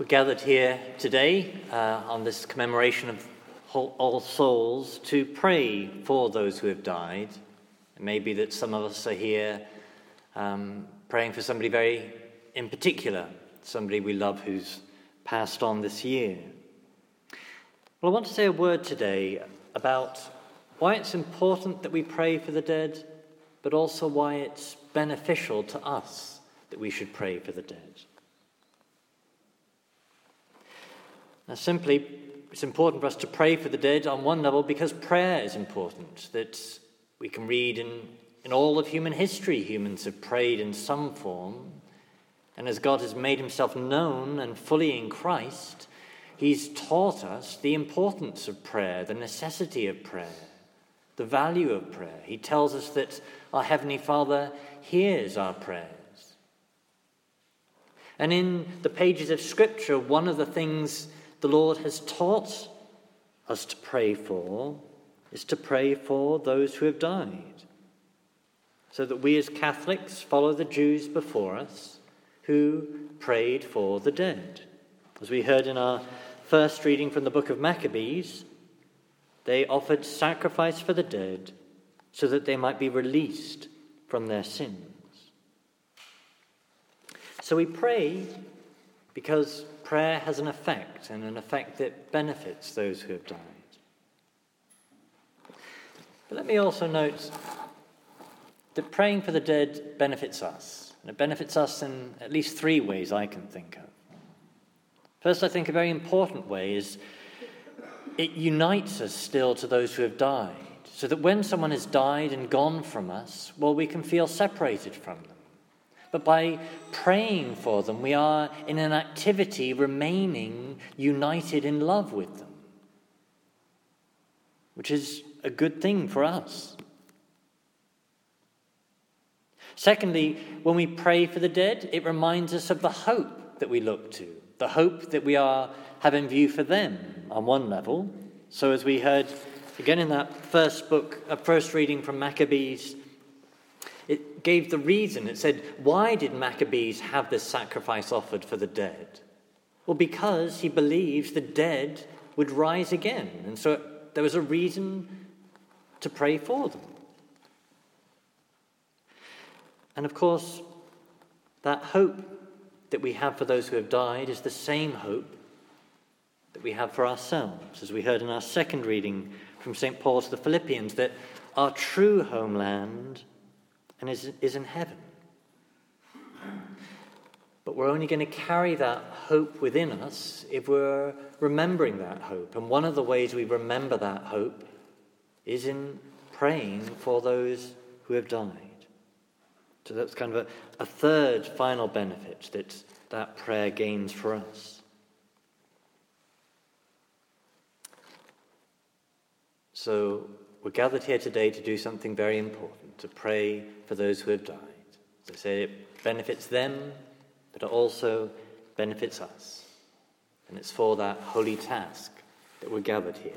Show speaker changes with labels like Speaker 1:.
Speaker 1: We're gathered here today uh, on this commemoration of All Souls to pray for those who have died. It may be that some of us are here um, praying for somebody very in particular, somebody we love who's passed on this year. Well, I want to say a word today about why it's important that we pray for the dead, but also why it's beneficial to us that we should pray for the dead. Now, simply, it's important for us to pray for the dead on one level because prayer is important. That we can read in, in all of human history, humans have prayed in some form. And as God has made himself known and fully in Christ, he's taught us the importance of prayer, the necessity of prayer, the value of prayer. He tells us that our Heavenly Father hears our prayers. And in the pages of Scripture, one of the things the Lord has taught us to pray for is to pray for those who have died. So that we as Catholics follow the Jews before us who prayed for the dead. As we heard in our first reading from the book of Maccabees, they offered sacrifice for the dead so that they might be released from their sins. So we pray because prayer has an effect, and an effect that benefits those who have died. But let me also note that praying for the dead benefits us. And it benefits us in at least three ways I can think of. First, I think a very important way is it unites us still to those who have died, so that when someone has died and gone from us, well, we can feel separated from them. But by praying for them, we are in an activity remaining united in love with them, which is a good thing for us. Secondly, when we pray for the dead, it reminds us of the hope that we look to, the hope that we are have in view for them on one level. So, as we heard again in that first book, a first reading from Maccabees, gave the reason. It said, Why did Maccabees have this sacrifice offered for the dead? Well, because he believes the dead would rise again. And so there was a reason to pray for them. And of course, that hope that we have for those who have died is the same hope that we have for ourselves, as we heard in our second reading from St. Paul to the Philippians, that our true homeland and is, is in heaven. But we're only going to carry that hope within us if we're remembering that hope. And one of the ways we remember that hope is in praying for those who have died. So that's kind of a, a third final benefit that that prayer gains for us. So we're gathered here today to do something very important, to pray for those who have died. As I say, it benefits them, but it also benefits us. And it's for that holy task that we're gathered here